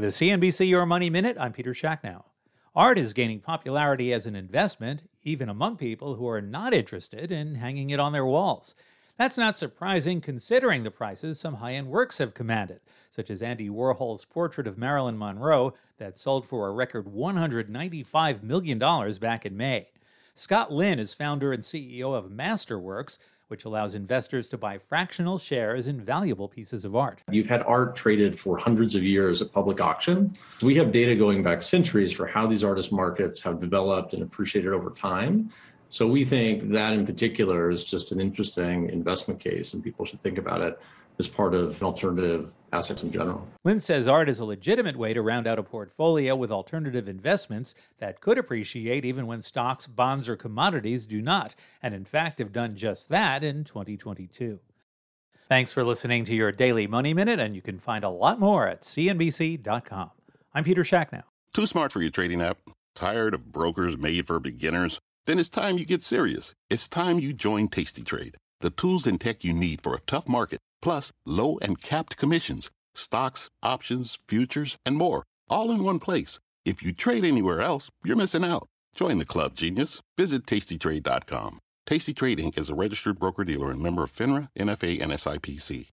For the CNBC Your Money Minute, I'm Peter Schacknow. Art is gaining popularity as an investment, even among people who are not interested in hanging it on their walls. That's not surprising considering the prices some high end works have commanded, such as Andy Warhol's portrait of Marilyn Monroe that sold for a record $195 million back in May. Scott Lynn is founder and CEO of Masterworks, which allows investors to buy fractional shares in valuable pieces of art. You've had art traded for hundreds of years at public auction. We have data going back centuries for how these artist markets have developed and appreciated over time. So we think that in particular is just an interesting investment case, and people should think about it as part of alternative assets in general. Lynn says art is a legitimate way to round out a portfolio with alternative investments that could appreciate even when stocks, bonds, or commodities do not, and in fact have done just that in 2022. Thanks for listening to your daily Money Minute, and you can find a lot more at CNBC.com. I'm Peter Schacknow. Too smart for your trading app? Tired of brokers made for beginners? Then it's time you get serious. It's time you join Tasty Trade, the tools and tech you need for a tough market plus low and capped commissions, stocks, options, futures, and more, all in one place. If you trade anywhere else, you're missing out. Join the club, genius. Visit tastytrade.com. Tasty Trade Inc. is a registered broker dealer and member of FINRA, NFA, and SIPC.